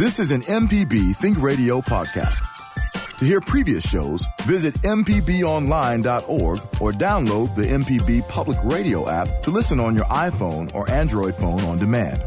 This is an MPB Think Radio podcast. To hear previous shows, visit MPBOnline.org or download the MPB Public Radio app to listen on your iPhone or Android phone on demand.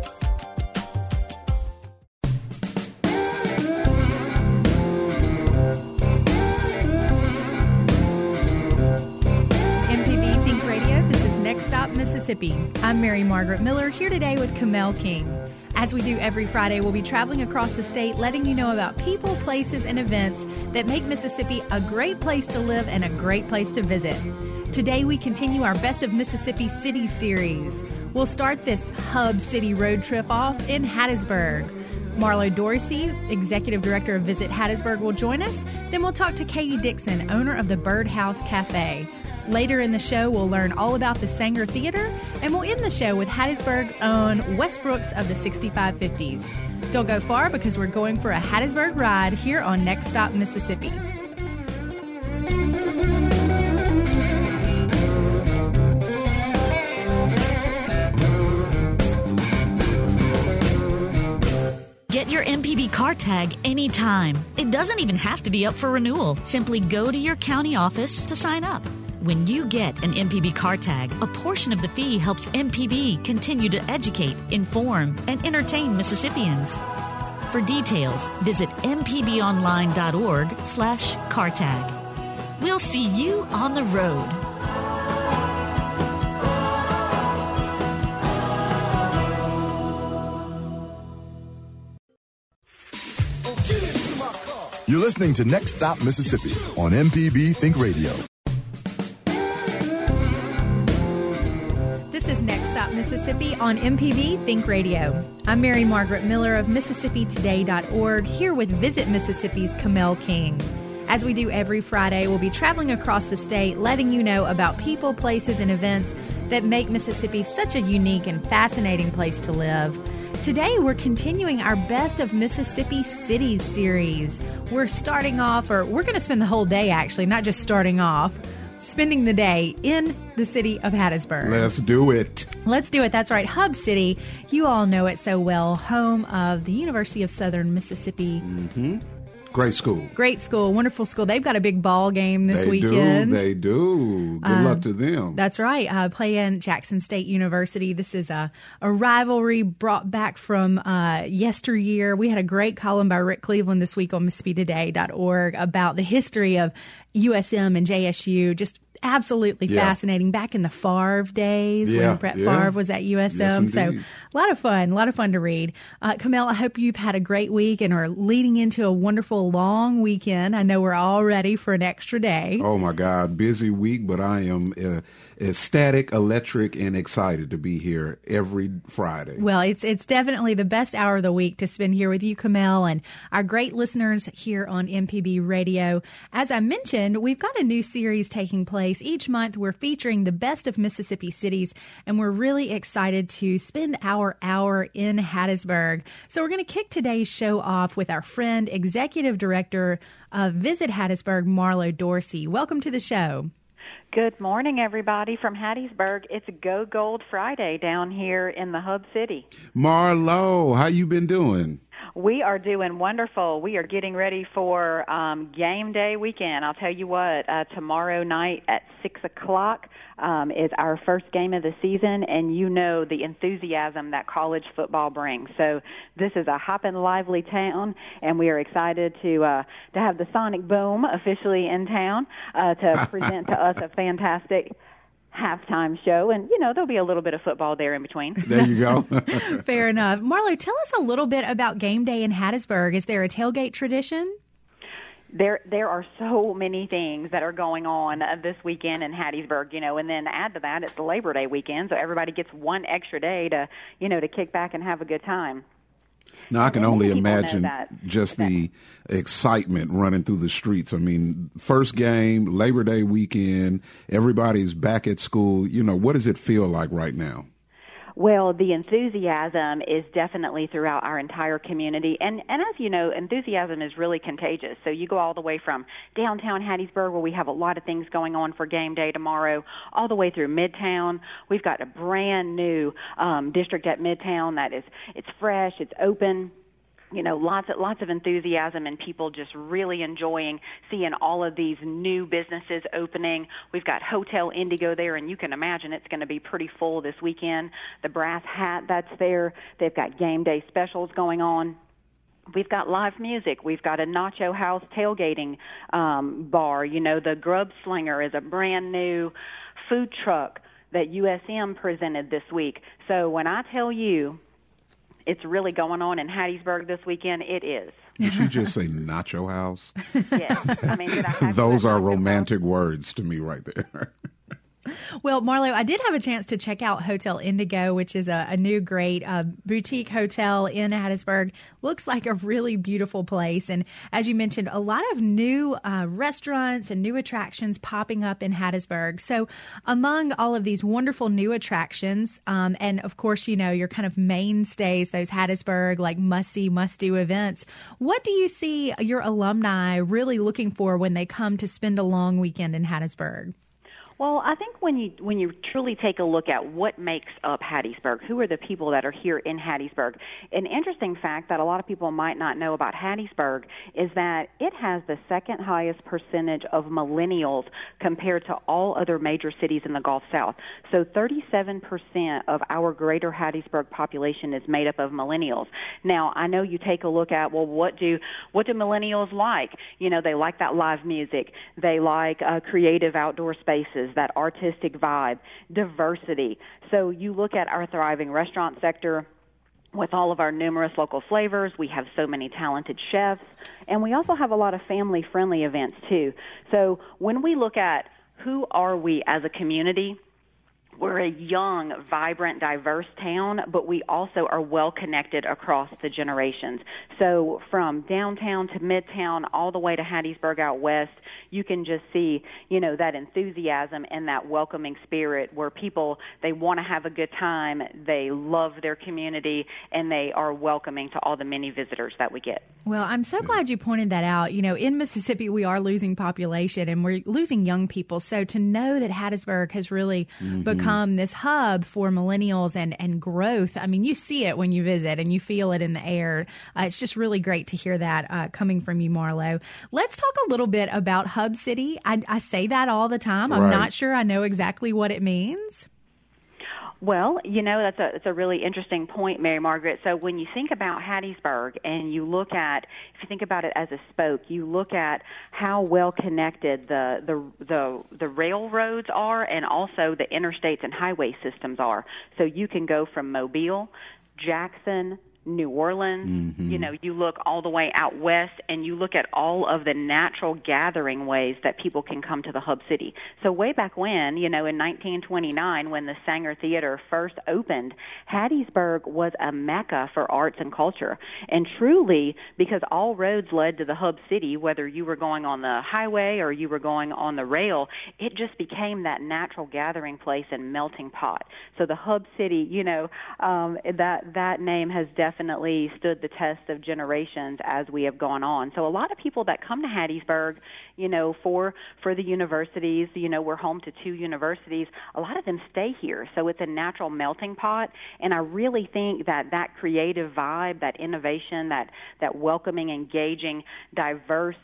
MPB Think Radio, this is Next Stop Mississippi. I'm Mary Margaret Miller here today with Kamel King. As we do every Friday, we'll be traveling across the state letting you know about people, places, and events that make Mississippi a great place to live and a great place to visit. Today, we continue our Best of Mississippi City series. We'll start this Hub City road trip off in Hattiesburg. Marlo Dorsey, Executive Director of Visit Hattiesburg, will join us. Then we'll talk to Katie Dixon, owner of the Birdhouse Cafe. Later in the show, we'll learn all about the Saenger Theater, and we'll end the show with Hattiesburg's own Wes Brooks of the 6550s. Don't go far because we're going for a Hattiesburg ride here on Next Stop Mississippi. Get your MPB car tag anytime. It doesn't even have to be up for renewal. Simply go to your county office to sign up. When you get an MPB car tag, a portion of the fee helps MPB continue to educate, inform, and entertain Mississippians. For details, visit mpbonline.org slash car tag. We'll see you on the road. You're listening to Next Stop Mississippi on MPB Think Radio. Mississippi on MPB Think Radio. I'm Mary Margaret Miller of MississippiToday.org here with Visit Mississippi's Kamel King. As we do every Friday, we'll be traveling across the state letting you know about people, places, and events that make Mississippi such a unique and fascinating place to live. Today, we're continuing our Best of Mississippi Cities series. We're starting off, or we're going to spend the whole day actually, not just starting off, spending the day in the city of Hattiesburg. Let's do it. Let's do it. That's right. Hub City. You all know it so well. Home of the University of Southern Mississippi. Mm-hmm. Great school. Great school, wonderful school. They've got a big ball game this they weekend. do. They do. Good luck to them. That's right. Uh, playing Jackson State University. This is a, a rivalry brought back from uh, yesteryear. We had a great column by Rick Cleveland this week on MississippiToday.org about the history of USM and JSU. Just absolutely Yeah. fascinating. Back in the Favre days Yeah, when Brett yeah. Favre was at USM. Yes, so a lot of fun, a lot of fun to read. Uh, Kamel, I hope you've had a great week and are leading into a wonderful long weekend. I know we're all ready for an extra day. oh my God, busy week, but I am uh, ecstatic, electric, and excited to be here every Friday. Well, it's it's definitely the best hour of the week to spend here with you, Kamel, and our great listeners here on MPB Radio. As I mentioned, we've got a new series taking place each month. We're featuring the best of Mississippi cities, and we're really excited to spend our hour in Hattiesburg. So we're going to kick today's show off with our friend, executive director of Visit Hattiesburg, Marlo Dorsey. Welcome to the show. Good morning, everybody from Hattiesburg. It's Go Gold Friday down here in the Hub City. Marlo, how you been doing? We are doing wonderful. We are getting ready for um, game day weekend. I'll tell you what, uh, tomorrow night at 6 o'clock um, is our first game of the season, and you know the enthusiasm that college football brings. So this is a hopping, lively town, and we are excited to uh, to have the Sonic Boom officially in town uh, to present to us a fantastic halftime show and you know there'll be a little bit of football there in between There you go. Fair enough. Marlo, tell us a little bit about game day in Hattiesburg. Is there a tailgate tradition? there there are so many things that are going on uh, this weekend in Hattiesburg, you know, and then add to that it's the Labor Day weekend, so everybody gets one extra day to, you know, to kick back and have a good time. Now I can only imagine just the excitement running through the streets. I mean, first game, Labor Day weekend, everybody's back at school. You know, what does it feel like right now? Well, the enthusiasm is definitely throughout our entire community. And, and as you know, enthusiasm is really contagious. So you go all the way from downtown Hattiesburg, where we have a lot of things going on for game day tomorrow, all the way through Midtown. We've got a brand new um, district at Midtown that is, it's fresh, it's open you know lots of lots of enthusiasm and people just really enjoying seeing all of these new businesses opening we've got hotel indigo there and you can imagine it's going to be pretty full this weekend the brass hat that's there they've got game day specials going on We've got live music. We've got a Nacho House tailgating um, bar. You know, the Grub Slinger is a brand new food truck that USM presented this week. So when I tell you it's really going on in Hattiesburg this weekend. It is. Did you just say Nacho House? yes. I mean, Those are romantic house? words to me right there. Well, Marlo, I did have a chance to check out Hotel Indigo, which is a, a new great uh, boutique hotel in Hattiesburg. Looks like a really beautiful place. And as you mentioned, a lot of new uh, restaurants and new attractions popping up in Hattiesburg. So, among all of these wonderful new attractions, um, and of course, you know, your kind of mainstays, those Hattiesburg, like must see, must do events, what do you see your alumni really looking for when they come to spend a long weekend in Hattiesburg? Well, I think when you when you truly take a look at what makes up Hattiesburg, who are the people that are here in Hattiesburg? An interesting fact that a lot of people might not know about Hattiesburg is that it has the second highest percentage of millennials compared to all other major cities in the Gulf South. So 37% of our greater Hattiesburg population is made up of millennials. Now, I know you take a look at well what do what do millennials like? You know, they like that live music. They like uh, creative outdoor spaces that artistic vibe, diversity. So you look at our thriving restaurant sector, with all of our numerous local flavors. We have so many talented chefs, and we also have a lot of family friendly events too. So when we look at who are we as a community, we're a young, vibrant, diverse town, but we also are well connected across the generations. So from downtown to midtown, all the way to Hattiesburg out west, you can just see, you know, that enthusiasm and that welcoming spirit where people they want to have a good time, they love their community, and they are welcoming to all the many visitors that we get. Well, I'm so glad you pointed that out. You know, in Mississippi, we are losing population and we're losing young people. So to know that Hattiesburg has really mm-hmm. become become this hub for millennials and, and growth. I mean, you see it when you visit and you feel it in the air. Uh, it's just really great to hear that uh, coming from you, Marlo. Let's talk a little bit about Hub City. I, I say that all the time. I'm not sure I know exactly what it means. Well, you know that's a that's a really interesting point, Mary Margaret. So when you think about Hattiesburg and you look at if you think about it as a spoke, you look at how well connected the the the the railroads are and also the interstates and highway systems are. So you can go from Mobile, Jackson, New Orleans. Mm-hmm. You know, you look all the way out west and you look at all of the natural gathering ways that people can come to the hub city. So way back when, you know, in 1929 when the Saenger Theater first opened, Hattiesburg was a mecca for arts and culture. And truly, because all roads led to the hub city, whether you were going on the highway or you were going on the rail, it just became that natural gathering place and melting pot. So the hub city, you know, um, that that name has definitely definitely stood the test of generations as we have gone on. So a lot of people that come to Hattiesburg, you know, for for the universities, you know, we're home to two universities. A lot of them stay here, so it's a natural melting pot. And I really think that that creative vibe, that innovation, that that welcoming, engaging, diverse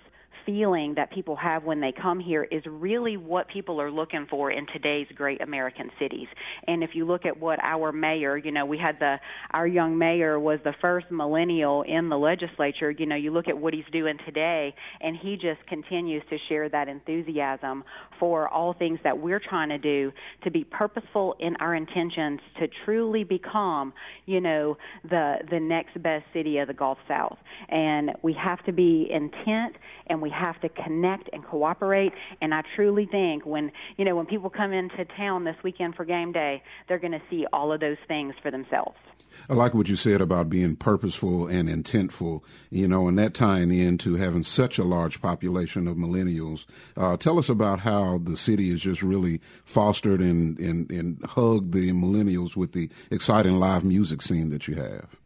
feeling that people have when they come here is really what people are looking for in today's great American cities. And if you look at what our mayor, you know, we had the our young mayor was the first millennial in the legislature. You know, you look at what he's doing today, and he just continues to share that enthusiasm for all things that we're trying to do to be purposeful in our intentions to truly become, you know, the the next best city of the Gulf South. And we have to be intent and we have to connect and cooperate. And I truly think when you know when people come into town this weekend for game day, they're going to see all of those things for themselves. I like what you said about being purposeful and intentful, you know, and that tying into having such a large population of millennials. Uh, tell us about how the city has just really fostered and, and, and hugged the millennials with the exciting live music scene that you have.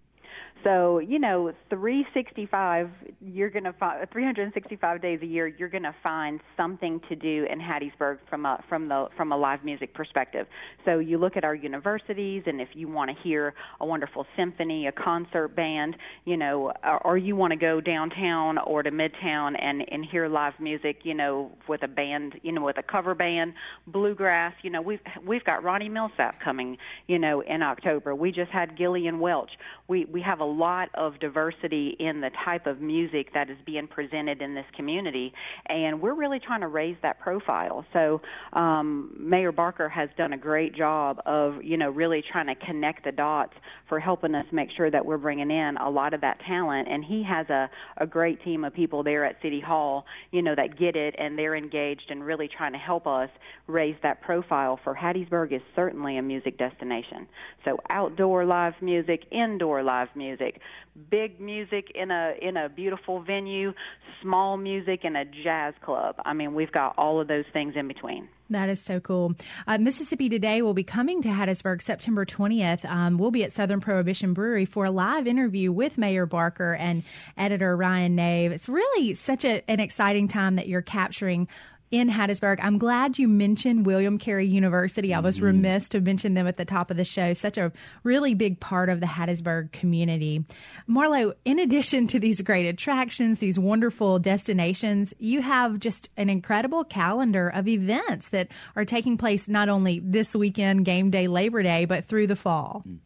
So, you know, 365, you're going to find 365 days a year, you're going to find something to do in Hattiesburg from a from the from a live music perspective. So, you look at our universities and if you want to hear a wonderful symphony, a concert band, you know, or, or you want to go downtown or to Midtown and and hear live music, you know, with a band, you know, with a cover band, bluegrass, you know, we've we've got Ronnie Milsap coming, you know, in October. We just had Gillian Welch. We we have a lot of diversity in the type of music that is being presented in this community, and we're really trying to raise that profile. So um, Mayor Barker has done a great job of you know really trying to connect the dots for helping us make sure that we're bringing in a lot of that talent, and he has a a great team of people there at City Hall, you know that get it and they're engaged and really trying to help us raise that profile for Hattiesburg is certainly a music destination. So outdoor live music, indoor live music, big music in a in a beautiful venue, small music in a jazz club. I mean, we've got all of those things in between. That is so cool. Uh, Mississippi Today will be coming to Hattiesburg September 20th. Um, we'll be at Southern Prohibition Brewery for a live interview with Mayor Barker and editor Ryan Nave. It's really such a, an exciting time that you're capturing in Hattiesburg. I'm glad you mentioned William Carey University. I was mm-hmm. remiss to mention them at the top of the show. Such a really big part of the Hattiesburg community. Marlo, in addition to these great attractions, these wonderful destinations, you have just an incredible calendar of events that are taking place not only this weekend, game day, Labor Day, but through the fall. Mm.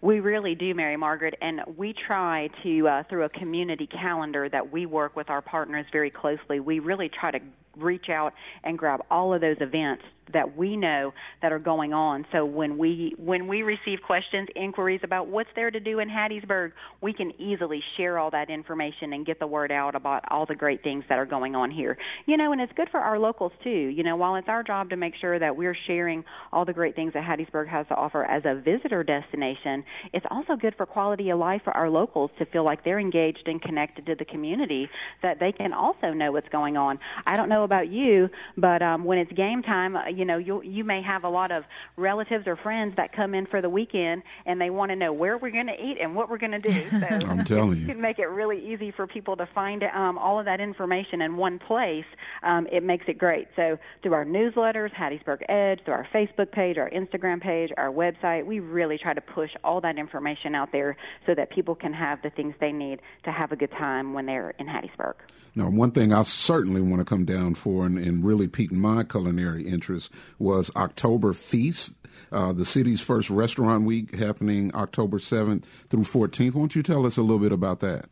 We really do, Mary Margaret, and we try to, uh, through a community calendar that we work with our partners very closely, we really try to reach out and grab all of those events that we know that are going on. So when we when we receive questions, inquiries about what's there to do in Hattiesburg, we can easily share all that information and get the word out about all the great things that are going on here. You know, and it's good for our locals too. You know, while it's our job to make sure that we're sharing all the great things that Hattiesburg has to offer as a visitor destination, it's also good for quality of life for our locals to feel like they're engaged and connected to the community that they can also know what's going on. I don't know about you, but um when it's game time, you know, you you may have a lot of relatives or friends that come in for the weekend and they want to know where we're going to eat and what we're going to do. So I'm telling you, can make it really easy for people to find um, all of that information in one place. Um, it makes it great. So through our newsletters, Hattiesburg Edge, through our Facebook page, our Instagram page, our website, we really try to push all that information out there so that people can have the things they need to have a good time when they're in Hattiesburg. Now, one thing I certainly want to come down for and, and really pique my culinary interest was October Feast, uh, the city's first restaurant week happening October 7th through 14th. Won't you tell us a little bit about that?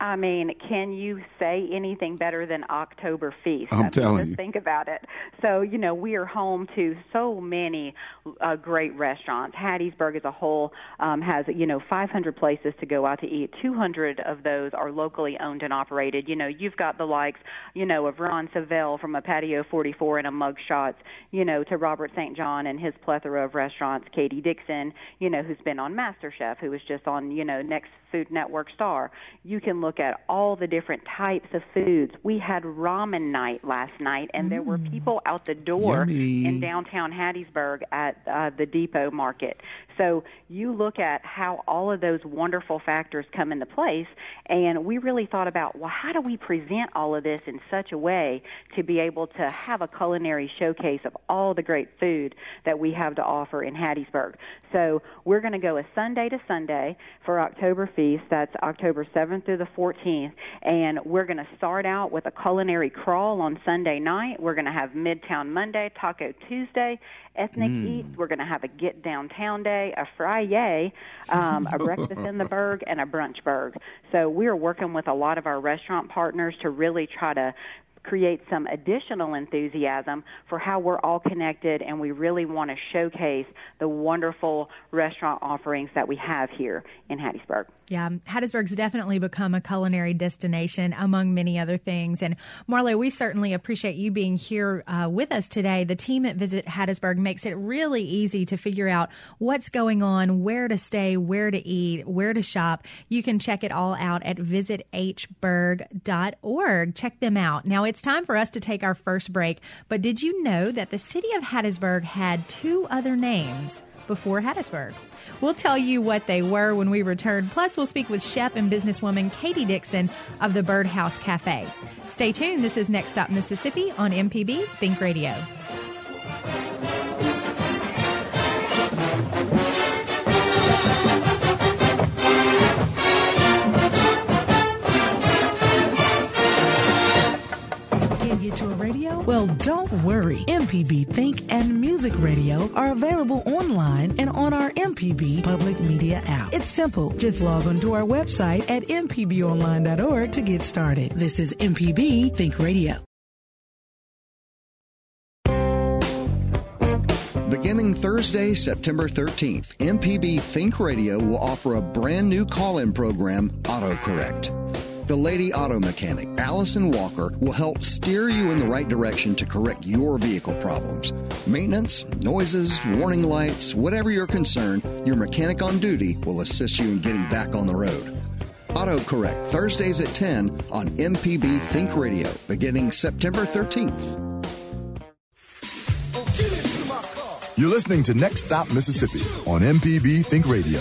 I mean, can you say anything better than October Feast? I'm I mean, telling you. Think about it. So, you know, we are home to so many uh, great restaurants. Hattiesburg as a whole um, has, you know, 500 places to go out to eat. 200 of those are locally owned and operated. You know, you've got the likes, you know, of Ron Savell from a Patio 44 and a Mug Shots, you know, to Robert St. John and his plethora of restaurants. Katie Dixon, you know, who's been on MasterChef, who was just on, you know, Next Food Network Star. You can look at all the different types of foods. We had ramen night last night, and mm. there were mm. people out the door Yummy. in downtown Hattiesburg at uh, the Depot Market. So you look at how all of those wonderful factors come into place, and we really thought about, well, how do we present all of this in such a way to be able to have a culinary showcase of all the great food that we have to offer in Hattiesburg? So we're going to go a Sunday to Sunday for October Feast. That's October 7th through the 14th, and we're going to start out with a culinary crawl on Sunday night. We're going to have Midtown Monday, Taco Tuesday, Ethnic mm. Eats. We're going to have a Get Downtown Day, a Friday, um, a Breakfast in the Berg, and a Brunch Berg. So we're working with a lot of our restaurant partners to really try to create some additional enthusiasm for how we're all connected and we really want to showcase the wonderful restaurant offerings that we have here in Hattiesburg. Yeah, Hattiesburg's definitely become a culinary destination among many other things. And Marlo, we certainly appreciate you being here uh, with us today. The team at Visit Hattiesburg makes it really easy to figure out what's going on, where to stay, where to eat, where to shop. You can check it all out at visithburg.org. Check them out. Now, it's time for us to take our first break, but did you know that the city of Hattiesburg had two other names? before Hattiesburg. We'll tell you what they were when we return. Plus, we'll speak with chef and businesswoman Katie Dixon of the Birdhouse Cafe. Stay tuned. This is Next Stop Mississippi on MPB Think Radio. Well, don't worry. MPB Think and Music Radio are available online and on our MPB public media app. It's simple. Just log on to our website at mpbonline.org to get started. This is MPB Think Radio. Beginning Thursday, September 13th, MPB Think Radio will offer a brand new call in program, AutoCorrect. The lady auto mechanic, Allison Walker, will help steer you in the right direction to correct your vehicle problems. Maintenance, noises, warning lights, whatever your concern, your mechanic on duty will assist you in getting back on the road. Auto Correct, Thursdays at 10 on MPB Think Radio, beginning September 13th. You're listening to Next Stop Mississippi on MPB Think Radio.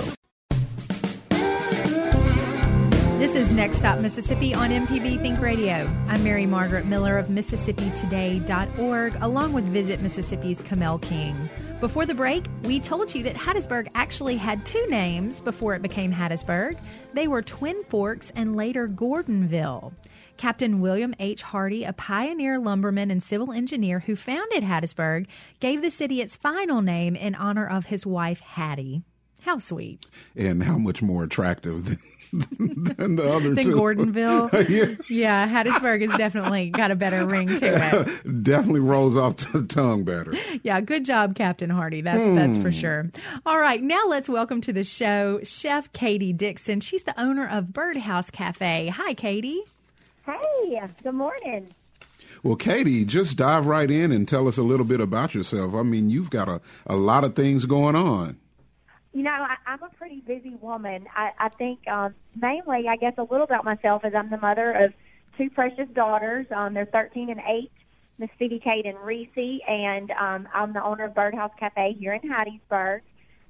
This is Next Stop Mississippi on MPB Think Radio. I'm Mary Margaret Miller of MississippiToday.org, along with Visit Mississippi's Kamel King. Before the break, we told you that Hattiesburg actually had two names before it became Hattiesburg. They were Twin Forks and later Gordonville. Captain William H. Hardy, a pioneer lumberman and civil engineer who founded Hattiesburg, gave the city its final name in honor of his wife, Hattie. How sweet. And how much more attractive than, than the other than two. Gordonville. yeah. Yeah, Hattiesburg has definitely got a better ring to it. Definitely rolls off the tongue better. Yeah, good job, Captain Hardy. That's that's for hmm. sure. All right, now let's welcome to the show Chef Katie Dixon. She's the owner of Birdhouse Cafe. Hi, Katie. Hey, good morning. Well, Katie, just dive right in and tell us a little bit about yourself. I mean, you've got a, a lot of things going on. You know, I, I'm a pretty busy woman. I, I think um, mainly, I guess, a little about myself is I'm the mother of two precious daughters. Um, they're 13 and 8, Miss Phoebe Kate and Reese, and um, I'm the owner of Birdhouse Cafe here in Hattiesburg.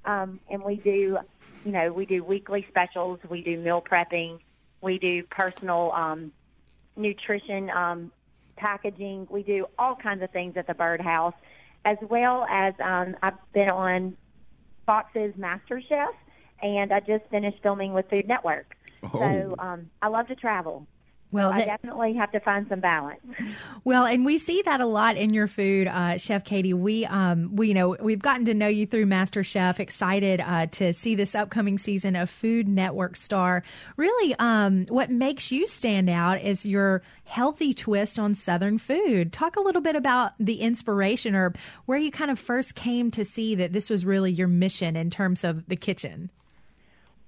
Um, and we do, you know, we do weekly specials. We do meal prepping. We do personal um, nutrition um, packaging. We do all kinds of things at the Birdhouse, as well as um, I've been on Fox's Master Chef, and I just finished filming with Food Network. Oh. So um, I love to travel. Well, I that- definitely have to find some balance. Well, and we see that a lot in your food, uh, Chef Katie. We, um, we, you know, we've gotten to know you through Master Chef. Excited uh, to see this upcoming season of Food Network Star. Really, um, what makes you stand out is your healthy twist on Southern food. Talk a little bit about the inspiration or where you kind of first came to see that this was really your mission in terms of the kitchen.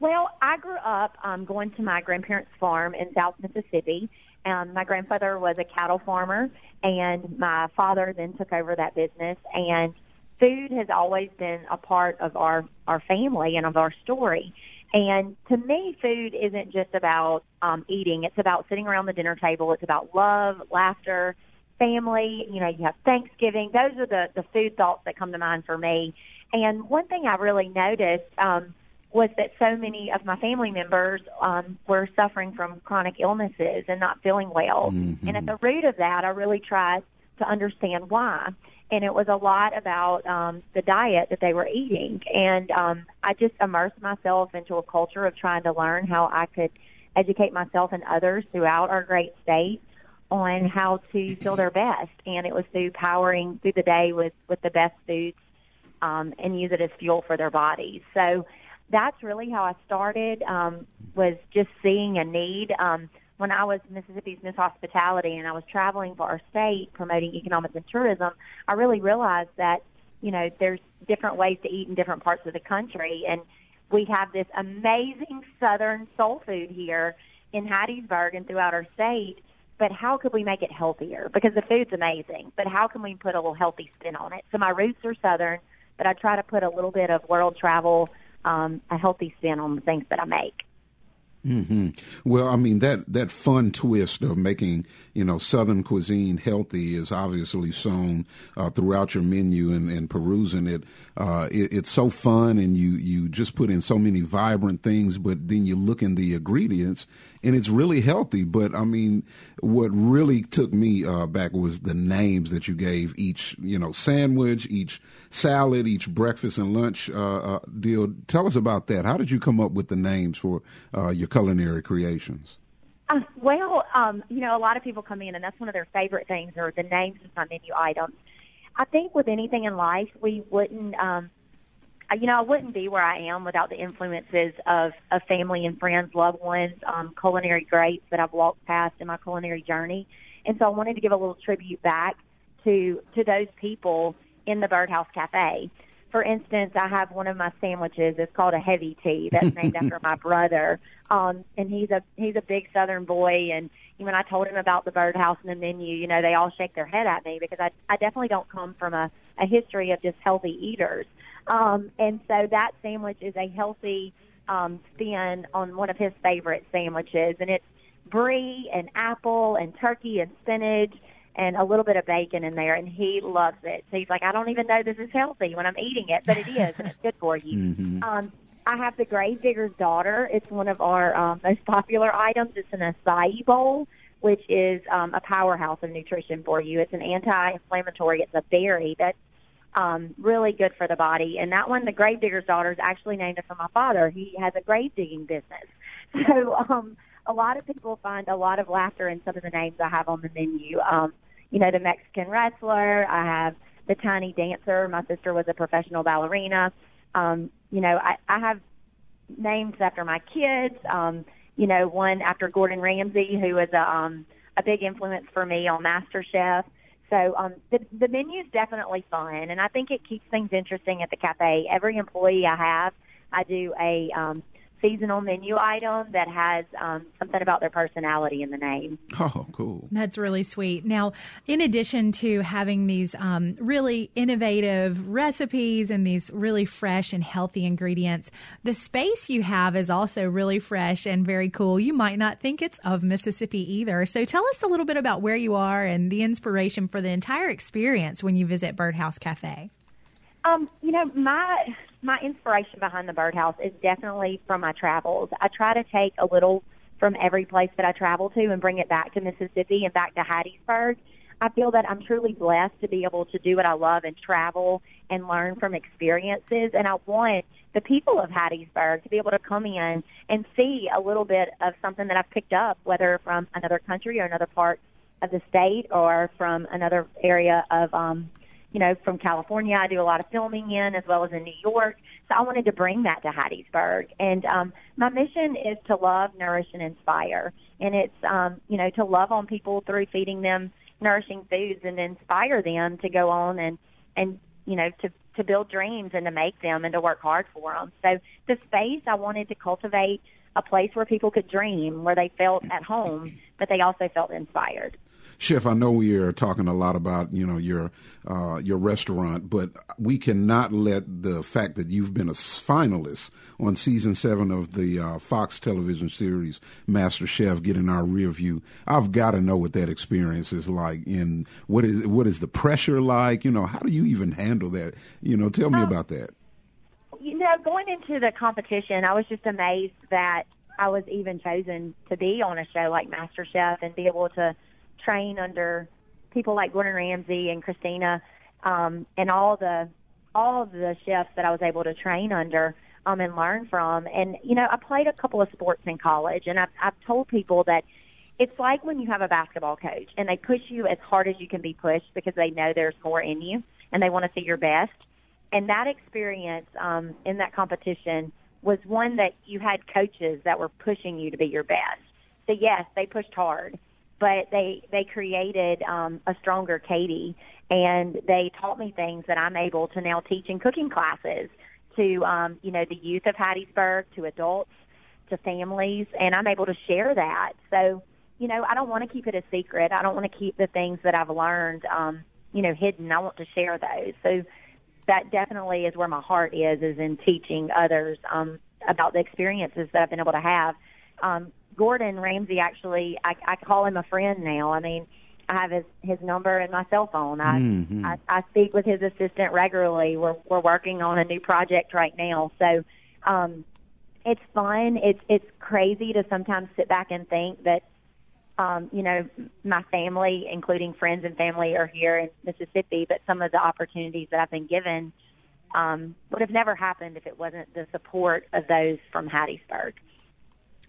Well, I grew up um, going to my grandparents' farm in South Mississippi. Um, my grandfather was a cattle farmer, and my father then took over that business. And food has always been a part of our our family and of our story. And to me, food isn't just about um, eating; it's about sitting around the dinner table. It's about love, laughter, family. You know, you have Thanksgiving. Those are the the food thoughts that come to mind for me. And one thing I really noticed. Um, was that so many of my family members um, were suffering from chronic illnesses and not feeling well. And at the root of that, I really tried to understand why. And it was a lot about um, the diet that they were eating. And um, I just immersed myself into a culture of trying to learn how I could educate myself and others throughout our great state on how to feel their best. And it was through powering through the day with, with the best foods um, and use it as fuel for their bodies. So that's really how I started. Um, was just seeing a need. Um, when I was Mississippi's Miss Hospitality and I was traveling for our state promoting economics and tourism, I really realized that you know there's different ways to eat in different parts of the country, and we have this amazing Southern soul food here in Hattiesburg and throughout our state. But how could we make it healthier? Because the food's amazing, but how can we put a little healthy spin on it? So my roots are Southern, but I try to put a little bit of world travel um, a healthy spin on the things that I make. Mm-hmm. Well, I mean that that fun twist of making you know Southern cuisine healthy is obviously shown uh, throughout your menu and, and perusing it. Uh, it. It's so fun, and you you just put in so many vibrant things. But then you look in the ingredients, and it's really healthy. But I mean, what really took me uh, back was the names that you gave each you know sandwich, each salad, each breakfast and lunch uh, uh, deal. Tell us about that. How did you come up with the names for uh, your culinary creations? Uh, well, um, you know, a lot of people come in, and that's one of their favorite things or the names of my menu items. I think with anything in life, we wouldn't, um, you know, I wouldn't be where I am without the influences of, of family and friends, loved ones, um, culinary greats that I've walked past in my culinary journey. And so I wanted to give a little tribute back to to those people in the Birdhouse Cafe for instance, I have one of my sandwiches. It's called a heavy tea. That's named after my brother. Um, and he's a he's a big Southern boy. And when I told him about the birdhouse and the menu, you know, they all shake their head at me because I I definitely don't come from a a history of just healthy eaters. Um, and so that sandwich is a healthy um, spin on one of his favorite sandwiches, and it's brie and apple and turkey and spinach and a little bit of bacon in there, and he loves it. So he's like, I don't even know this is healthy when I'm eating it, but it is, and it's good for you. Mm-hmm. Um, I have the Grave Digger's Daughter. It's one of our um, most popular items. It's an acai bowl, which is um, a powerhouse of nutrition for you. It's an anti-inflammatory. It's a berry that's um, really good for the body. And that one, the Grave Digger's Daughter, is actually named after my father. He has a grave digging business. So um, a lot of people find a lot of laughter in some of the names I have on the menu. Um, you know, the Mexican wrestler. I have the tiny dancer. My sister was a professional ballerina. Um, you know, I, I have names after my kids. Um, you know, one after Gordon Ramsay, who was a um, a big influence for me on MasterChef. So um, the the menu's definitely fun, and I think it keeps things interesting at the cafe. Every employee I have, I do a um, seasonal menu item that has um, something about their personality in the name. Oh, cool. That's really sweet. Now, in addition to having these um, really innovative recipes and these really fresh and healthy ingredients, the space you have is also really fresh and very cool. You might not think it's of Mississippi either. So tell us a little bit about where you are and the inspiration for the entire experience when you visit Birdhouse Cafe. Um, you know, my my inspiration behind the birdhouse is definitely from my travels. I try to take a little from every place that I travel to and bring it back to Mississippi and back to Hattiesburg. I feel that I'm truly blessed to be able to do what I love and travel and learn from experiences. And I want the people of Hattiesburg to be able to come in and see a little bit of something that I've picked up, whether from another country or another part of the state or from another area of um, you know, from California. I do a lot of filming in as well as in New York. So I wanted to bring that to Hattiesburg. And um, my mission is to love, nourish, and inspire. And it's, um, you know, to love on people through feeding them nourishing foods and inspire them to go on and, and, you know, to, to build dreams and to make them and to work hard for them. So the space I wanted to cultivate a place where people could dream, where they felt at home, but they also felt inspired. Chef, I know we are talking a lot about you know your uh, your restaurant, but we cannot let the fact that you've been a finalist on season seven of the uh, Fox television series Master Chef get in our rear view. I've got to know what that experience is like, and what is what is the pressure like? You know, how do you even handle that? You know, tell me um, about that. You know, going into the competition, I was just amazed that I was even chosen to be on a show like Master Chef and be able to train under people like Gordon Ramsay and Christina, um, and all the all of the chefs that I was able to train under um, and learn from. And you know, I played a couple of sports in college, and I've, I've told people that it's like when you have a basketball coach and they push you as hard as you can be pushed because they know there's more in you and they want to see your best. And that experience um, in that competition was one that you had coaches that were pushing you to be your best. So yes, they pushed hard, but they they created um, a stronger Katie, and they taught me things that I'm able to now teach in cooking classes to um, you know the youth of Hattiesburg, to adults, to families, and I'm able to share that. So you know I don't want to keep it a secret. I don't want to keep the things that I've learned um, you know hidden. I want to share those. So that definitely is where my heart is is in teaching others um, about the experiences that I've been able to have um, Gordon Ramsay actually, I, I call him a friend now. I mean, I have his his number in my cell phone. I, Mhm. I I speak with his assistant regularly. We're we're working on a new project right now, so um, it's fun. It's it's crazy to sometimes sit back and think that um, you know my family, including friends and family, are here in Mississippi, but some of the opportunities that I've been given um, would have never happened if it wasn't the support of those from Hattiesburg.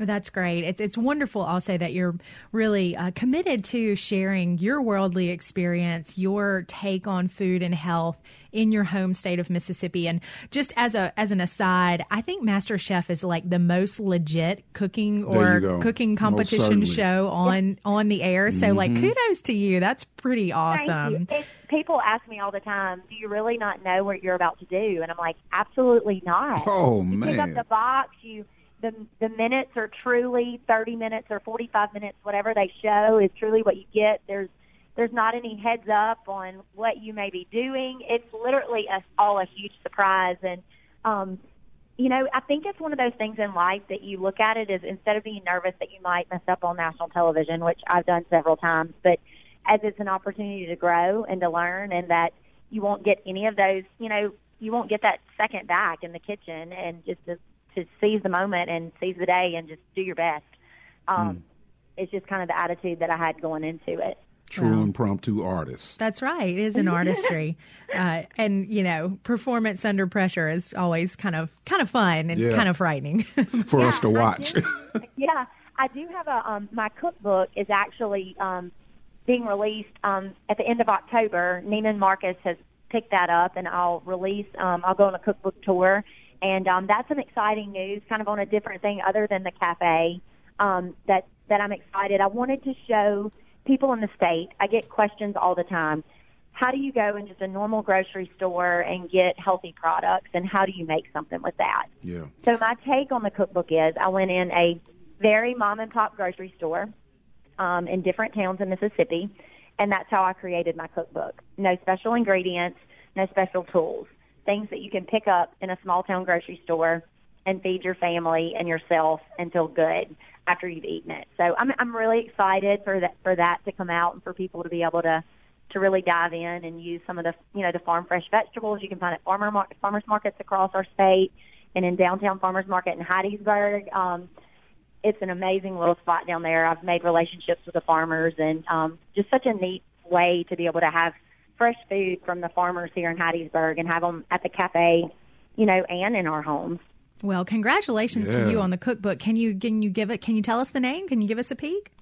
That's great. It's it's wonderful also that you're really uh, committed to sharing your worldly experience, your take on food and health in your home state of Mississippi. And just as a as an aside, I think Master Chef is like the most legit cooking or cooking competition show on on the air. So like kudos to you. That's pretty awesome. Thank you. People ask me all the time, "Do you really not know what you're about to do?" And I'm like, "Absolutely not." Oh, you pick up the box. You the the minutes are truly 30 minutes or 45 minutes, whatever they show is truly what you get. There's there's not any heads up on what you may be doing. It's literally a, all a huge surprise and. um you know, I think it's one of those things in life that you look at it as instead of being nervous that you might mess up on national television, which I've done several times, but as it's an opportunity to grow and to learn and that you won't get any of those, you know, you won't get that second back in the kitchen and just to, to seize the moment and seize the day and just do your best. Um, It's just kind of the attitude that I had going into it. True Wow. impromptu artist. That's right. It is an artistry, uh, and you know, performance under pressure is always kind of kind of fun and Yeah. kind of frightening. For us to I watch. do- yeah, I do have a um, my cookbook is actually um, being released um, at the end of October. Neiman Marcus has picked that up, and I'll release. Um, I'll go on a cookbook tour, and um, that's some exciting news, kind of on a different thing other than the cafe. Um, that that I'm excited. I wanted to show people in the state. I get questions all the time. How do you go in just a normal grocery store and get healthy products, and how do you make something with that? yeah. So my take on the cookbook is I went in a very mom and pop grocery store um, in different towns in Mississippi, and that's how I created my cookbook. No special ingredients, no special tools, things that you can pick up in a small town grocery store and feed your family and yourself and feel good after you've eaten it. So I'm I'm really excited for that for that to come out and for people to be able to to really dive in and use some of the you know the farm fresh vegetables you can find at farmer mar- farmers markets across our state and in downtown farmers market in Hattiesburg. Um, it's an amazing little spot down there. I've made relationships with the farmers and um, just such a neat way to be able to have fresh food from the farmers here in Hattiesburg and have them at the cafe, you know, and in our homes. well, congratulations Yeah. to you on the cookbook. Can you can you give it? Can you tell us the name? Can you give us a peek?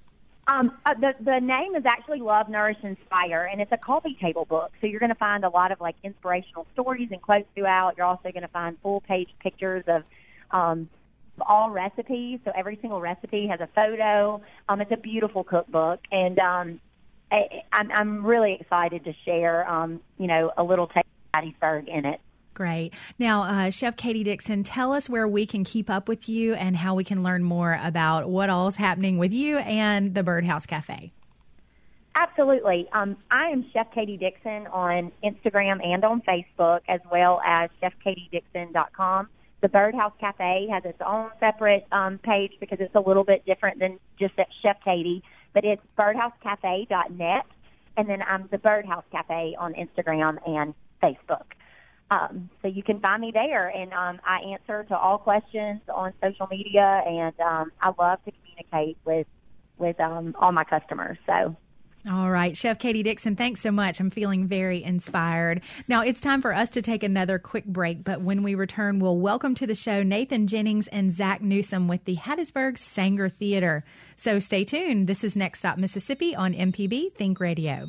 Um, uh, the the name is actually Love, Nourish, Inspire, and it's a coffee table book. So you're going to find a lot of like inspirational stories and quotes throughout. You're also going to find full page pictures of um, all recipes. So every single recipe has a photo. Um, it's a beautiful cookbook, and um, I, I'm I'm really excited to share um, you know a little taste of Hattiesburg in it. Great. Now, uh, Chef Katie Dixon, tell us where we can keep up with you and how we can learn more about what all is happening with you and the Birdhouse Cafe. Absolutely. Um, I am Chef Katie Dixon on Instagram and on Facebook, as well as chefkatiedixon.com. The Birdhouse Cafe has its own separate um, page because it's a little bit different than just at Chef Katie, but it's birdhousecafe.net, and then I'm the Birdhouse Cafe on Instagram and Facebook. Um, so you can find me there, and um, I answer to all questions on social media, and um, I love to communicate with with um, all my customers. So All right, Chef Katie Dixon, thanks so much. I'm feeling very inspired. Now it's time for us to take another quick break, but when we return, we'll welcome to the show Nathan Jennings and Zach Newsom with the Hattiesburg Saenger Theater. So stay tuned. This is Next Stop Mississippi on MPB Think Radio.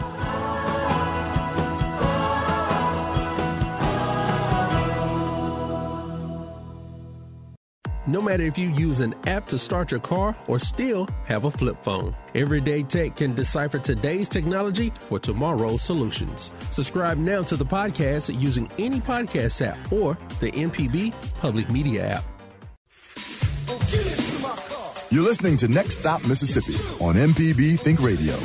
No matter if you use an app to start your car or still have a flip phone, Everyday Tech can decipher today's technology for tomorrow's solutions. Subscribe now to the podcast using any podcast app or the MPB Public Media app. You're listening to Next Stop Mississippi on MPB Think Radio.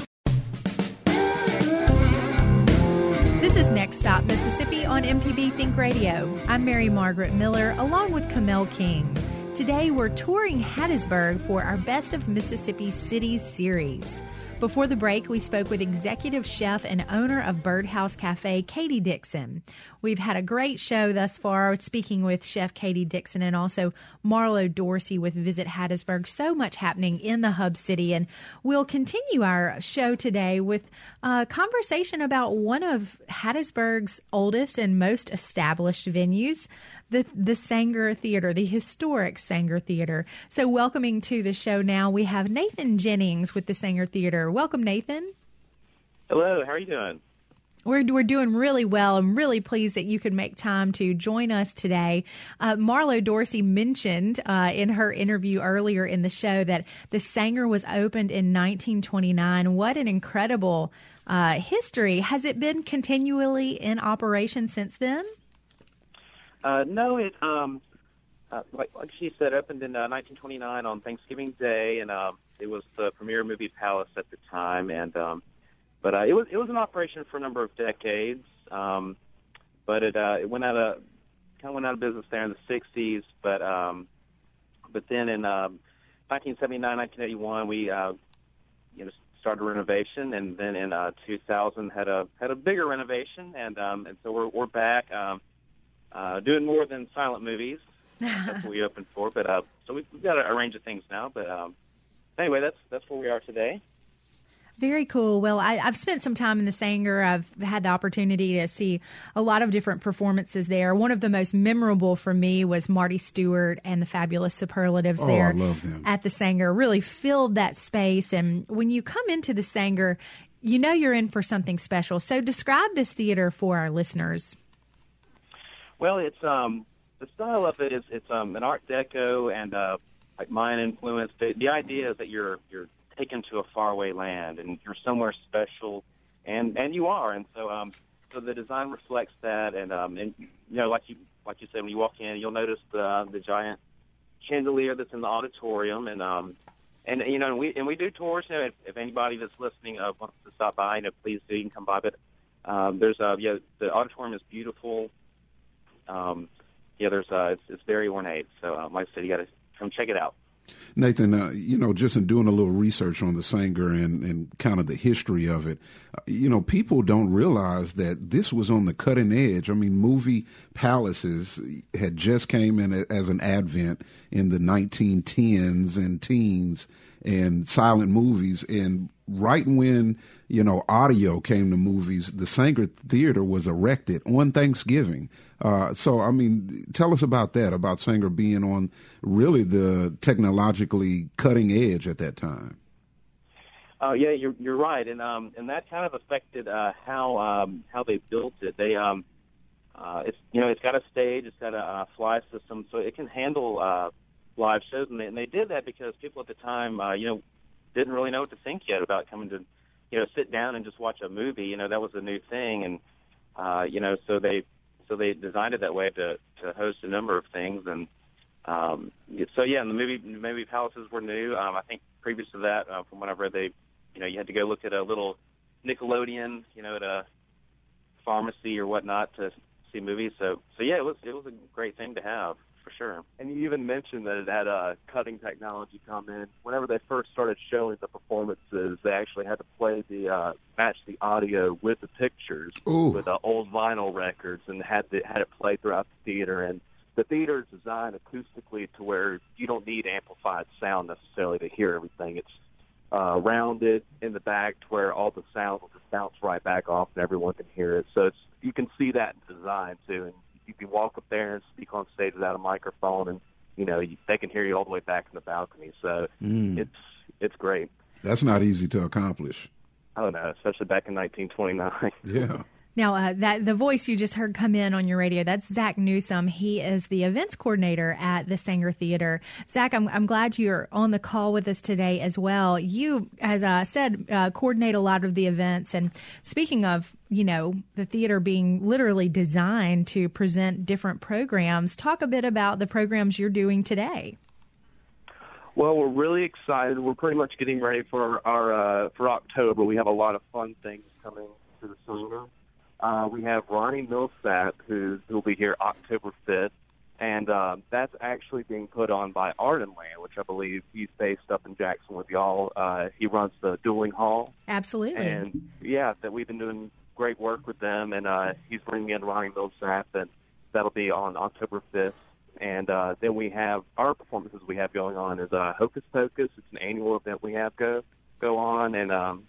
This is Next Stop Mississippi on MPB Think Radio. I'm Mary Margaret Miller along with Kamel King. Today we're touring Hattiesburg for our Best of Mississippi Cities series. Before the break, we spoke with executive chef and owner of Birdhouse Cafe, Katie Dixon. We've had a great show thus far, speaking with Chef Katie Dixon and also Marlo Dorsey with Visit Hattiesburg. So much happening in the hub city, and we'll continue our show today with a conversation about one of Hattiesburg's oldest and most established venues the the Saenger Theater, the historic Saenger Theater. So, welcoming to the show now, we have Nathan Jennings with the Saenger Theater. Welcome, Nathan. Hello. How are you doing? We're, we're doing really well. I'm really pleased that you could make time to join us today. Uh, Marlo Dorsey mentioned uh, in her interview earlier in the show that the Saenger was opened in 1929. What an incredible uh, history. Has it been continually in operation since then? Uh, no, it um, uh, like, like she said, opened in uh, 1929 on Thanksgiving Day, and um, it was the premier movie palace at the time. And um, but uh, it was it was in operation for a number of decades. Um, but it uh, it went out of kind of went out of business there in the 60s. But um, but then in um, 1979, 1981, we uh, you know started renovation, and then in uh, 2000 had a had a bigger renovation, and um, and so we're we're back. Um, uh, doing more than silent movies. that's what we opened for. But uh, so we've, we've got a, a range of things now. But um, anyway, that's that's where we are today. Very cool. Well, I, have spent some time in the Saenger. I've had the opportunity to see a lot of different performances there. One of the most memorable for me was Marty Stuart and the Fabulous Superlatives oh, there at the Saenger. Really filled that space. And when you come into the Saenger, you know you're in for something special. So describe this theater for our listeners. Well, it's um the style of it is it's um an Art Deco and uh like Mayan influence. The, the idea is that you're you're taken to a faraway land and you're somewhere special, and and you are. And so um so the design reflects that. And um and you know like you like you said when you walk in, you'll notice the the giant chandelier that's in the auditorium and um and you know and we and we do tours. You know, if, if anybody that's listening uh, wants to stop by, you know, please do. You can come by. But um, there's uh yeah the auditorium is beautiful um, yeah, there's uh, it's, it's very ornate. So, um, like I said, you got to come check it out. Nathan, uh, you know, just in doing a little research on the Saenger and, and kind of the history of it, uh, you know, people don't realize that this was on the cutting edge. I mean, movie palaces had just came in as an advent in the 1910s and teens and silent movies. And right when, you know, audio came to movies, the Saenger Theater was erected on Thanksgiving. Uh, so, I mean, tell us about that, about Saenger being on really the technologically cutting edge at that time. Uh, yeah, you're you're right, and um, and that kind of affected uh, how um, how they built it. They um, uh, it's you know it's got a stage, it's got a, a fly system, so it can handle uh, live shows, and they, and they did that because people at the time, uh, you know, didn't really know what to think yet about coming to, you know, sit down and just watch a movie. You know, that was a new thing, and uh, you know, so they so they designed it that way to to host a number of things. And um so yeah and the movie movie palaces were new. Um i think previous to that uh, from what i've read they you know you had to go look at a little nickelodeon you know at a pharmacy or whatnot to see movies. So so yeah it was it was a great thing to have for sure. And you even mentioned that it had uh, cutting technology come in. Whenever they first started showing the performances, they actually had to play the uh, match the audio with the pictures Ooh. with uh, old vinyl records, and had to, had it play throughout the theater. And the theater is designed acoustically to where you don't need amplified sound necessarily to hear everything. It's uh, rounded in the back to where all the sound will just bounce right back off and everyone can hear it. So it's you can see that in design too, and you can walk up there and speak on stage without a microphone, and you know you, they can hear you all the way back in the balcony. So Mm. it's it's great. That's not easy to accomplish. Oh no, especially back in 1929. Yeah. Now, uh, that the voice you just heard come in on your radio, that's Zach Newsom. He is the events coordinator at the Saenger Theater. Zach, I'm, I'm glad you're on the call with us today as well. You, as I said, uh, coordinate a lot of the events. And speaking of, you know, the theater being literally designed to present different programs, talk a bit about the programs you're doing today. Well, we're really excited. We're pretty much getting ready for our uh, for October. We have a lot of fun things coming to the Saenger. Uh, we have Ronnie Milsap, who who'll be here October fifth, and uh, that's actually being put on by Ardenland, which I believe he's based up in Jackson with y'all. Uh, he runs the Duling Hall, Absolutely. and yeah, that we've been doing great work with them, and uh, he's bringing in Ronnie Milsap, and that'll be on October fifth. And uh, then we have our performances we have going on is uh, Hocus Pocus. It's an annual event we have go go on, and um,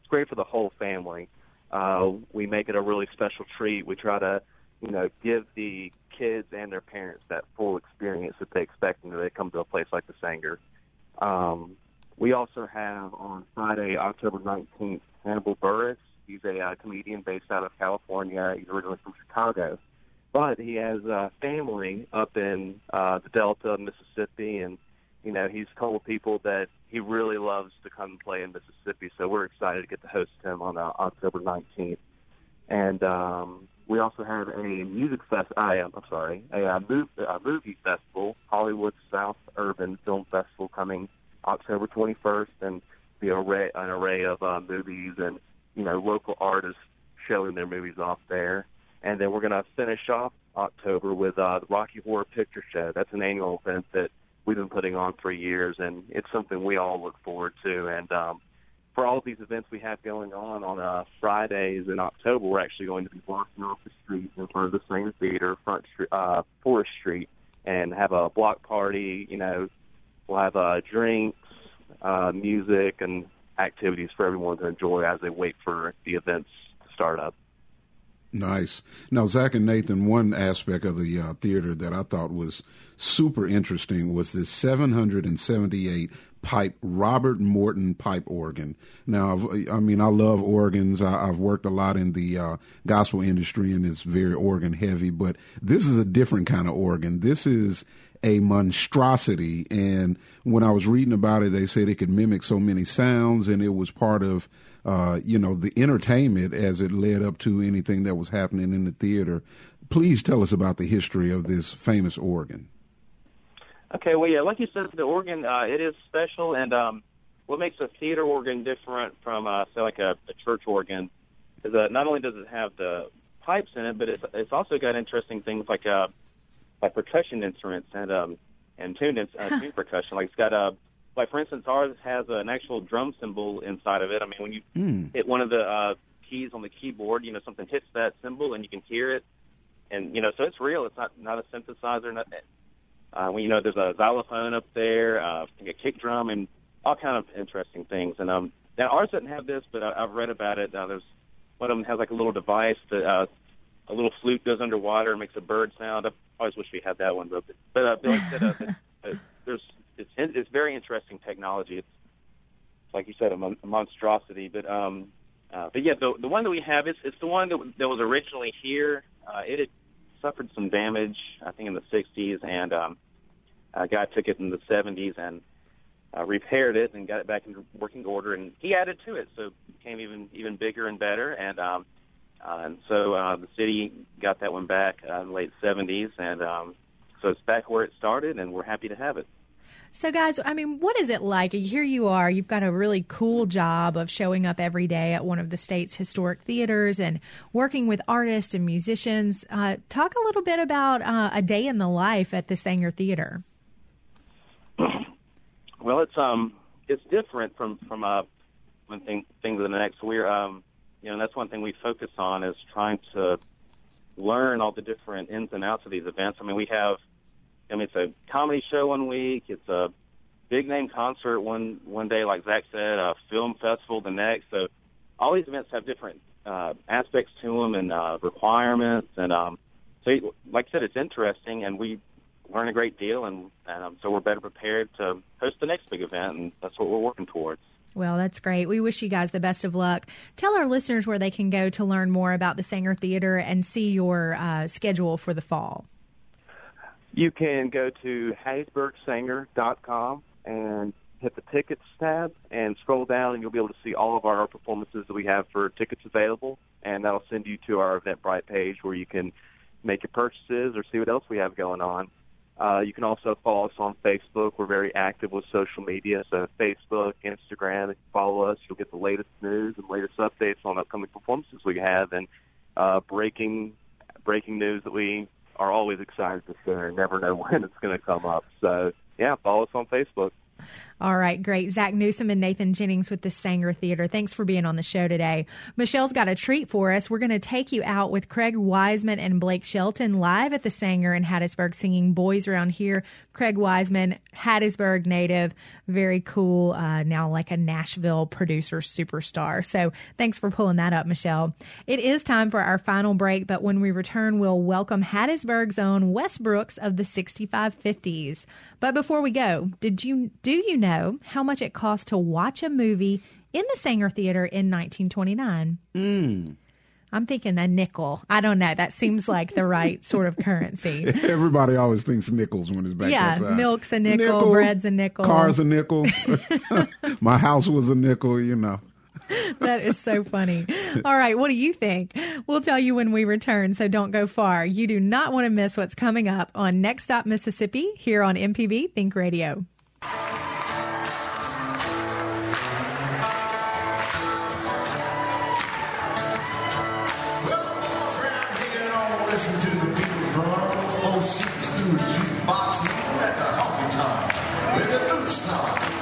it's great for the whole family. Uh, we make it a really special treat. We try to, you know, give the kids and their parents that full experience that they expect when they come to a place like the Saenger. Um, we also have on Friday, October 19th, Hannibal Buress. He's a uh, comedian based out of California. He's originally from Chicago, but he has a family up in uh, the Delta Mississippi, and you know he's told people that he really loves to come play in Mississippi. So we're excited to get to host him on uh, October 19th. And um, we also have a music fest. I am I'm sorry, a, uh move, a movie festival, Hollywood South Urban Film Festival, coming October 21st, and the array an array of uh, movies and you know local artists showing their movies off there. And then we're going to finish off October with uh, the Rocky Horror Picture Show. That's an annual event that we've been putting on for years, and it's something we all look forward to. And um, for all of these events we have going on on uh, Fridays in October, we're actually going to be blocking off the streets in front of the Saenger Theater, front street, uh, Forrest Street, and have a block party. You know, we'll have uh, drinks, uh, music, and activities for everyone to enjoy as they wait for the events to start up. Nice. Now, Zach and Nathan, one aspect of the uh, theater that I thought was super interesting was this 778 pipe Robert Morton pipe organ. Now, I've, I mean, I love organs. I, I've worked a lot in the uh, gospel industry, and it's very organ heavy. But this is a different kind of organ. This is a monstrosity. And when I was reading about it, they said it could mimic so many sounds, and it was part of uh, you know, the entertainment as it led up to anything that was happening in the theater. Please tell us about the history of this famous organ. Okay, well, yeah, like you said, the organ uh, it is special, and um, what makes a theater organ different from, uh, say, like a, a church organ is that not only does it have the pipes in it, but it's it's also got interesting things like uh, like percussion instruments and um, and tuned in, uh, tuned percussion. Like it's got a like for instance, ours has an actual drum cymbal inside of it. I mean, when you Mm. hit one of the uh, keys on the keyboard, you know, something hits that cymbal and you can hear it, and you know, so it's real. It's not not a synthesizer. Not, uh, when you know, there's a xylophone up there, uh, a kick drum, and all kind of interesting things. And um, now ours doesn't have this, but I, I've read about it. Uh, there's one of them has like a little device that uh, a little flute goes underwater and makes a bird sound. I always wish we had that one, but but uh, Billy said uh, that, uh, there's it's it's very interesting technology. It's like you said, a, mon- a monstrosity. But um, uh, but yeah, the the one that we have is it's the one that that was originally here. Uh, it had suffered some damage, I think, in the '60s, and um, a guy took it in the '70s and uh, repaired it and got it back into working order, and he added to it, so it became even even bigger and better. And um, uh, and so uh, the city got that one back uh, in the late '70s, and um, so it's back where it started, and we're happy to have it. So, guys, I mean, what is it like? Here you are, you've got a really cool job of showing up every day at one of the state's historic theaters and working with artists and musicians. Uh, talk a little bit about uh, a day in the life at the Saenger Theater. Well, it's um, it's different from from uh, one thing thing to the next. We're um, you know, that's one thing we focus on is trying to learn all the different ins and outs of these events. I mean, we have, I mean, it's a comedy show one week, it's a big name concert one one day, like Zach said, a film festival the next. So all these events have different uh, aspects to them and uh, requirements, and um, so like I said, it's interesting, and we learn a great deal, and, and um, so we're better prepared to host the next big event, and that's what we're working towards. Well, that's great. We wish you guys the best of luck. Tell our listeners where they can go to learn more about the Saenger Theater and see your uh, schedule for the fall. You can go to hattiesburgsaenger.com and hit the tickets tab and scroll down, and you'll be able to see all of our performances that we have for tickets available, and that'll send you to our Eventbrite page where you can make your purchases or see what else we have going on. Uh, you can also follow us on Facebook. We're very active with social media, so Facebook, Instagram. If you follow us, you'll get the latest news and latest updates on upcoming performances we have, and uh, breaking breaking news that we are always excited to share. Never know when it's going to come up. So yeah, follow us on Facebook. All right, great. Zach Newsom and Nathan Jennings with the Saenger Theater. Thanks for being on the show today. Michelle's got a treat for us. We're going to take you out with Craig Wiseman and Blake Shelton live at the Saenger in Hattiesburg singing Boys Around Here. Craig Wiseman, Hattiesburg native, very cool, uh, now like a Nashville producer superstar. So thanks for pulling that up, Michelle. It is time for our final break, but when we return, we'll welcome Hattiesburg's own Wes Brooks of the 6550s. But before we go, did you do you know how much it cost to watch a movie in the Saenger Theater in 1929? Mm. I'm thinking a nickel. I don't know. That seems like the right sort of currency. Everybody always thinks nickels when it's back yeah, outside. milk's a nickel, nickel, bread's a nickel, car's a nickel. My house was a nickel. You know. that is so funny. All right, what do you think? We'll tell you when we return, so don't go far. You do not want to miss what's coming up on Next Stop Mississippi here on MPB Think Radio. Listen to the Beatles run. Through jukebox, at the honky where the boots stomp.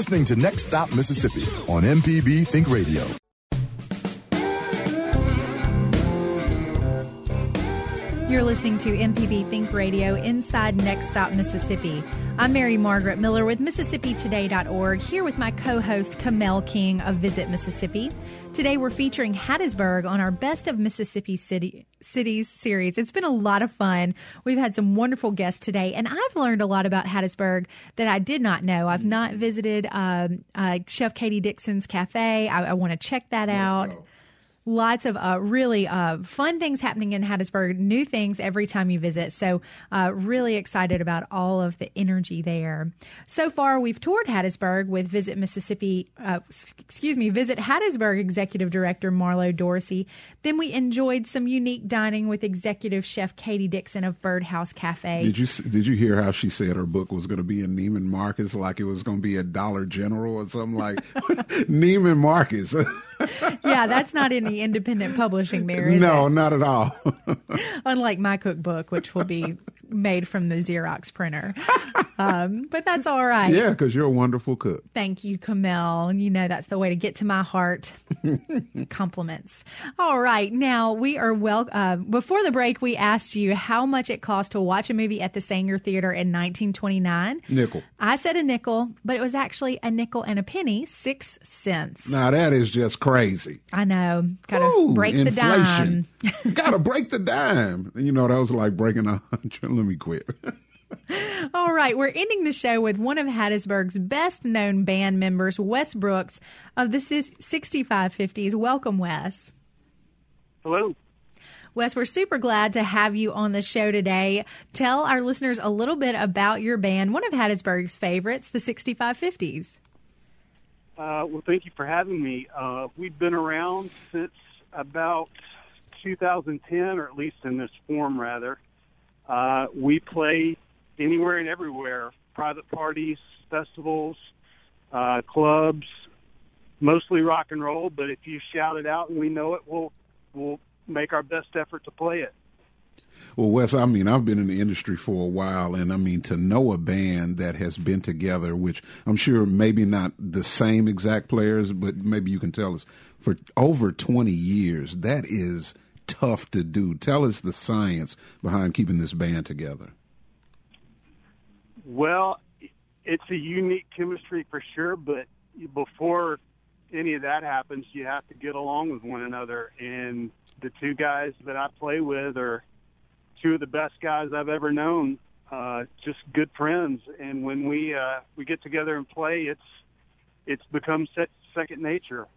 Listening to Next Stop Mississippi on MPB Think Radio. You're listening to MPB Think Radio inside Next Stop Mississippi. I'm Mary Margaret Miller with MississippiToday.org, here with my co host, Kamel King of Visit Mississippi. Today we're featuring Hattiesburg on our Best of Mississippi City, Cities series. It's been a lot of fun. We've had some wonderful guests today, and I've learned a lot about Hattiesburg that I did not know. I've not visited um, uh, Chef Katie Dixon's Cafe. I, I want to check that out lots of uh, really uh, fun things happening in Hattiesburg, new things every time you visit. So, uh, really excited about all of the energy there. So far, we've toured Hattiesburg with Visit Mississippi, uh, excuse me, Visit Hattiesburg Executive Director Marlo Dorsey. Then we enjoyed some unique dining with Executive Chef Katie Dixon of Birdhouse Cafe. Did you did you hear how she said her book was going to be in Neiman Marcus, like it was going to be a Dollar General or something like Neiman Marcus? yeah, that's not in the independent publishing there. no, it? not at all. Unlike my cookbook, which will be made from the Xerox printer. um, but that's all right. Yeah, because you're a wonderful cook. Thank you, Kamel. You know that's the way to get to my heart. Compliments. All right, now we are well. Uh, before the break, we asked you how much it cost to watch a movie at the Saenger Theater in 1929. Nickel. I said a nickel, but it was actually a nickel and a penny, six cents. Now that is just crazy. I know. Gotta Ooh, break the dime. inflation. Gotta break the dime. You know, that was like breaking a hundred. Let me quit. All right, we're ending the show with one of Hattiesburg's best known band members, Wes Brooks of the 6550s. Welcome, Wes. Hello. Wes, we're super glad to have you on the show today. Tell our listeners a little bit about your band, one of Hattiesburg's favorites, the 6550s. Uh, well, thank you for having me. Uh, we've been around since about 2010, or at least in this form, rather. Uh, we play anywhere and everywhere private parties, festivals, uh, clubs, mostly rock and roll. But if you shout it out and we know it, we'll, we'll make our best effort to play it. Well, Wes, I mean, I've been in the industry for a while, and I mean, to know a band that has been together, which I'm sure maybe not the same exact players, but maybe you can tell us for over 20 years, that is tough to do. Tell us the science behind keeping this band together. Well, it's a unique chemistry for sure, but before any of that happens, you have to get along with one another. And the two guys that I play with are two of the best guys I've ever known. Uh, just good friends, and when we uh, we get together and play, it's it's become set, second nature.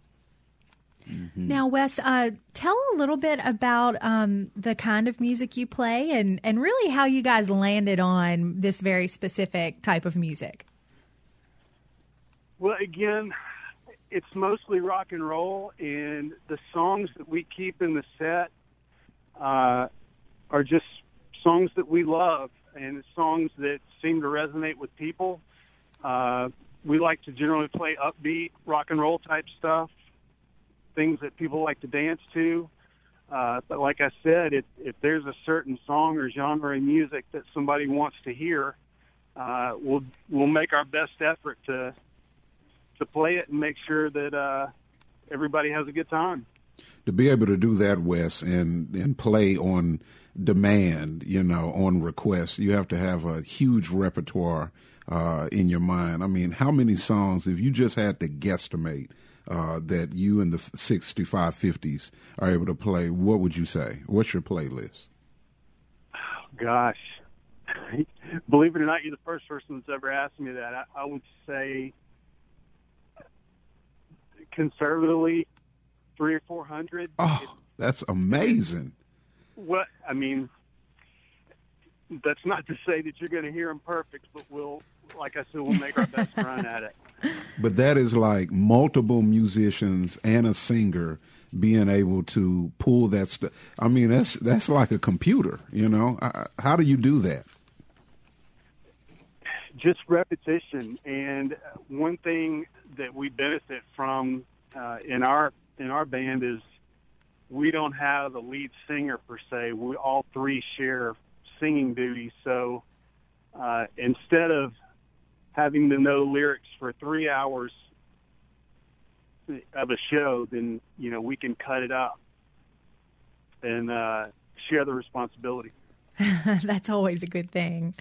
Mm-hmm. Now, Wes, uh, tell a little bit about um, the kind of music you play and, and really how you guys landed on this very specific type of music. Well, again, it's mostly rock and roll, and the songs that we keep in the set uh, are just songs that we love and songs that seem to resonate with people. Uh, we like to generally play upbeat rock and roll type stuff things that people like to dance to. Uh, but like I said, if, if there's a certain song or genre of music that somebody wants to hear, uh, we'll we'll make our best effort to to play it and make sure that uh, everybody has a good time. To be able to do that, Wes, and and play on demand, you know, on request, you have to have a huge repertoire uh, in your mind. I mean, how many songs, if you just had to guesstimate, uh, that you and the 6550s are able to play, what would you say? What's your playlist? Gosh, believe it or not, you're the first person that's ever asked me that. I, I would say conservatively three or four hundred. Oh, that's amazing. What I mean, that's not to say that you're going to hear them perfect, but we'll, like I said, we'll make our best run at it. But that is like multiple musicians and a singer being able to pull that stuff. I mean, that's that's like a computer, you know. How do you do that? Just repetition, and one thing that we benefit from uh, in our in our band is we don't have a lead singer per se. We all three share singing duties, so uh, instead of having to know lyrics for three hours of a show, then you know we can cut it up and uh, share the responsibility. That's always a good thing.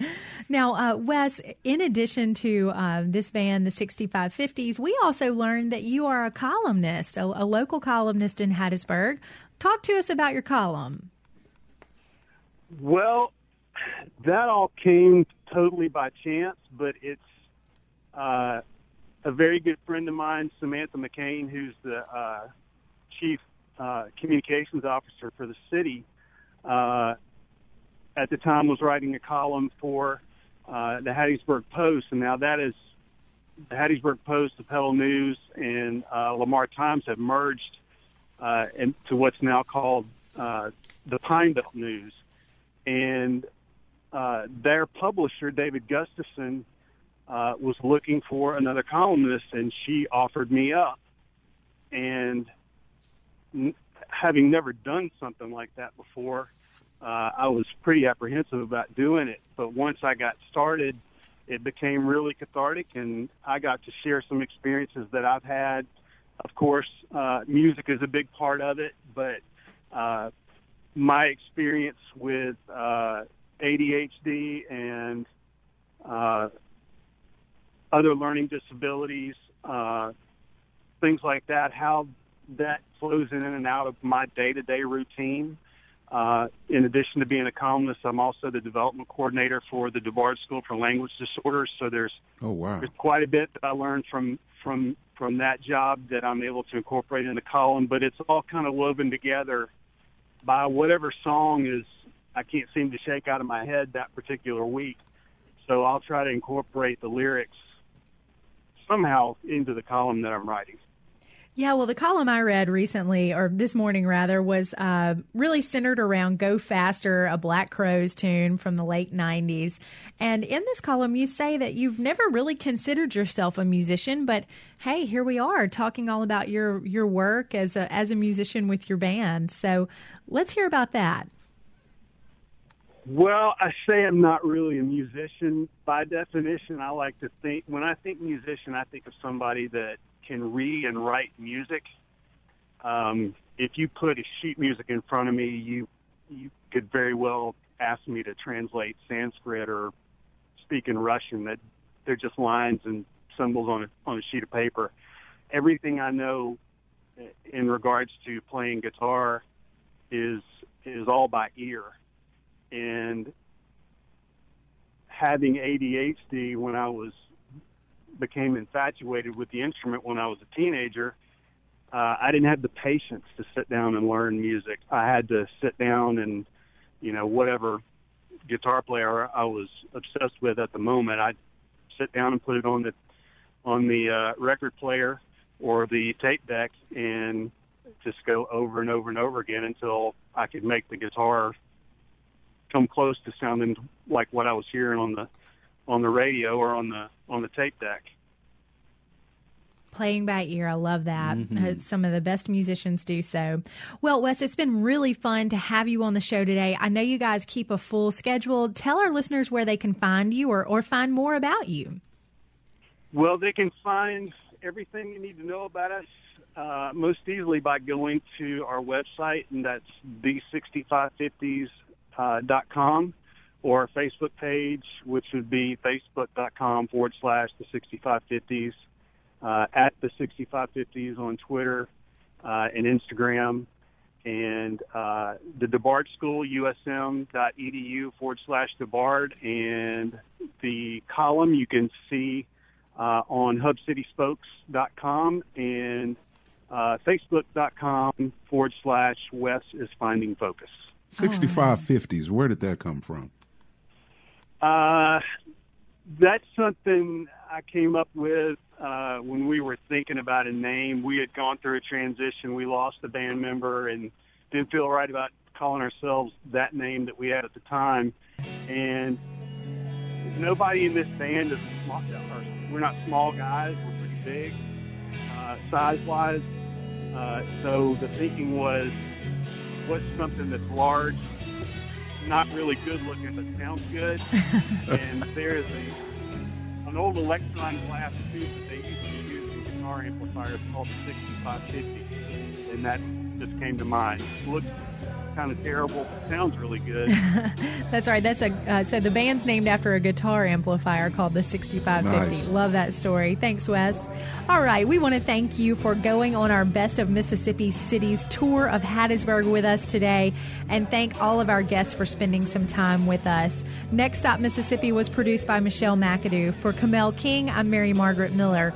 Now, uh, Wes, in addition to uh, this band, the 6550s, we also learned that you are a columnist, a, a local columnist in Hattiesburg. Talk to us about your column. Well, that all came totally by chance, but it's uh, a very good friend of mine, Samantha McCain, who's the uh, chief uh, communications officer for the city, uh, at the time was writing a column for uh, the Hattiesburg Post, and now that is the Hattiesburg Post, the Petal News, and uh, Lamar Times have merged uh, into what's now called uh, the Pine Belt News, and uh, their publisher, David Gustafson, uh, was looking for another columnist, and she offered me up. And n- having never done something like that before, uh, I was pretty apprehensive about doing it. But once I got started, it became really cathartic, and I got to share some experiences that I've had. Of course, uh, music is a big part of it, but uh, my experience with uh, ADHD and uh, other learning disabilities, uh, things like that, how that flows in and out of my day-to-day routine. Uh, in addition to being a columnist, I'm also the development coordinator for the DuBard School for Language Disorders. So there's oh wow, there's quite a bit that I learned from from from that job that I'm able to incorporate in the column. But it's all kind of woven together by whatever song is I can't seem to shake out of my head that particular week. So I'll try to incorporate the lyrics somehow into the column that I'm writing. Yeah, well, the column I read recently, or this morning rather, was uh, really centered around Go Faster, a Black Crowes tune from the late 90s. And in this column, you say that you've never really considered yourself a musician, but hey, here we are talking all about your, your work as a, as a musician with your band. So let's hear about that. Well, I say I'm not really a musician. By definition, I like to think, when I think musician, I think of somebody that can read and write music. Um, if you put a sheet music in front of me, you you could very well ask me to translate Sanskrit or speak in Russian. That they're just lines and symbols on a, on a sheet of paper. Everything I know in regards to playing guitar is is all by ear, and having ADHD when I was became infatuated with the instrument when I was a teenager, uh, I didn't have the patience to sit down and learn music. I had to sit down and, you know, whatever guitar player I was obsessed with at the moment, I'd sit down and put it on the on the uh, record player or the tape deck and just go over and over and over again until I could make the guitar come close to sounding like what I was hearing on the on the radio or on the on the tape deck. Playing by ear, I love that. Mm-hmm. Some of the best musicians do so. Well, Wes, it's been really fun to have you on the show today. I know you guys keep a full schedule. Tell our listeners where they can find you or, or find more about you. Well, they can find everything you need to know about us uh, most easily by going to our website, and that's the6550s.com. Uh, dot com or our Facebook page, which would be facebook.com forward slash the 6550s, uh, at the 6550s on Twitter uh, and Instagram, and uh, the DuBard School, usm.edu forward slash DuBard, and the column you can see uh, on hubcityspokes.com and uh, facebook.com forward slash Wes is finding focus. 6550s, where did that come from? Uh, that's something I came up with uh, when we were thinking about a name. We had gone through a transition. We lost a band member and didn't feel right about calling ourselves that name that we had at the time. And nobody in this band is small. We're not small guys. We're pretty big, uh, size-wise. Uh, so the thinking was, what's something that's large not really good looking, but sounds good. and there is a an old Elektron glass tube that they used to use in guitar amplifiers called the 6550, and that just came to mind. Looks kind of terrible. Sounds really good. That's right. That's a uh, so the band's named after a guitar amplifier called the 6550. Nice. Love that story. Thanks, Wes. All right, we want to thank you for going on our Best of Mississippi Cities tour of Hattiesburg with us today, and thank all of our guests for spending some time with us. Next Stop Mississippi was produced by Michelle McAdoo. For Kamel King, I'm Mary Margaret Miller.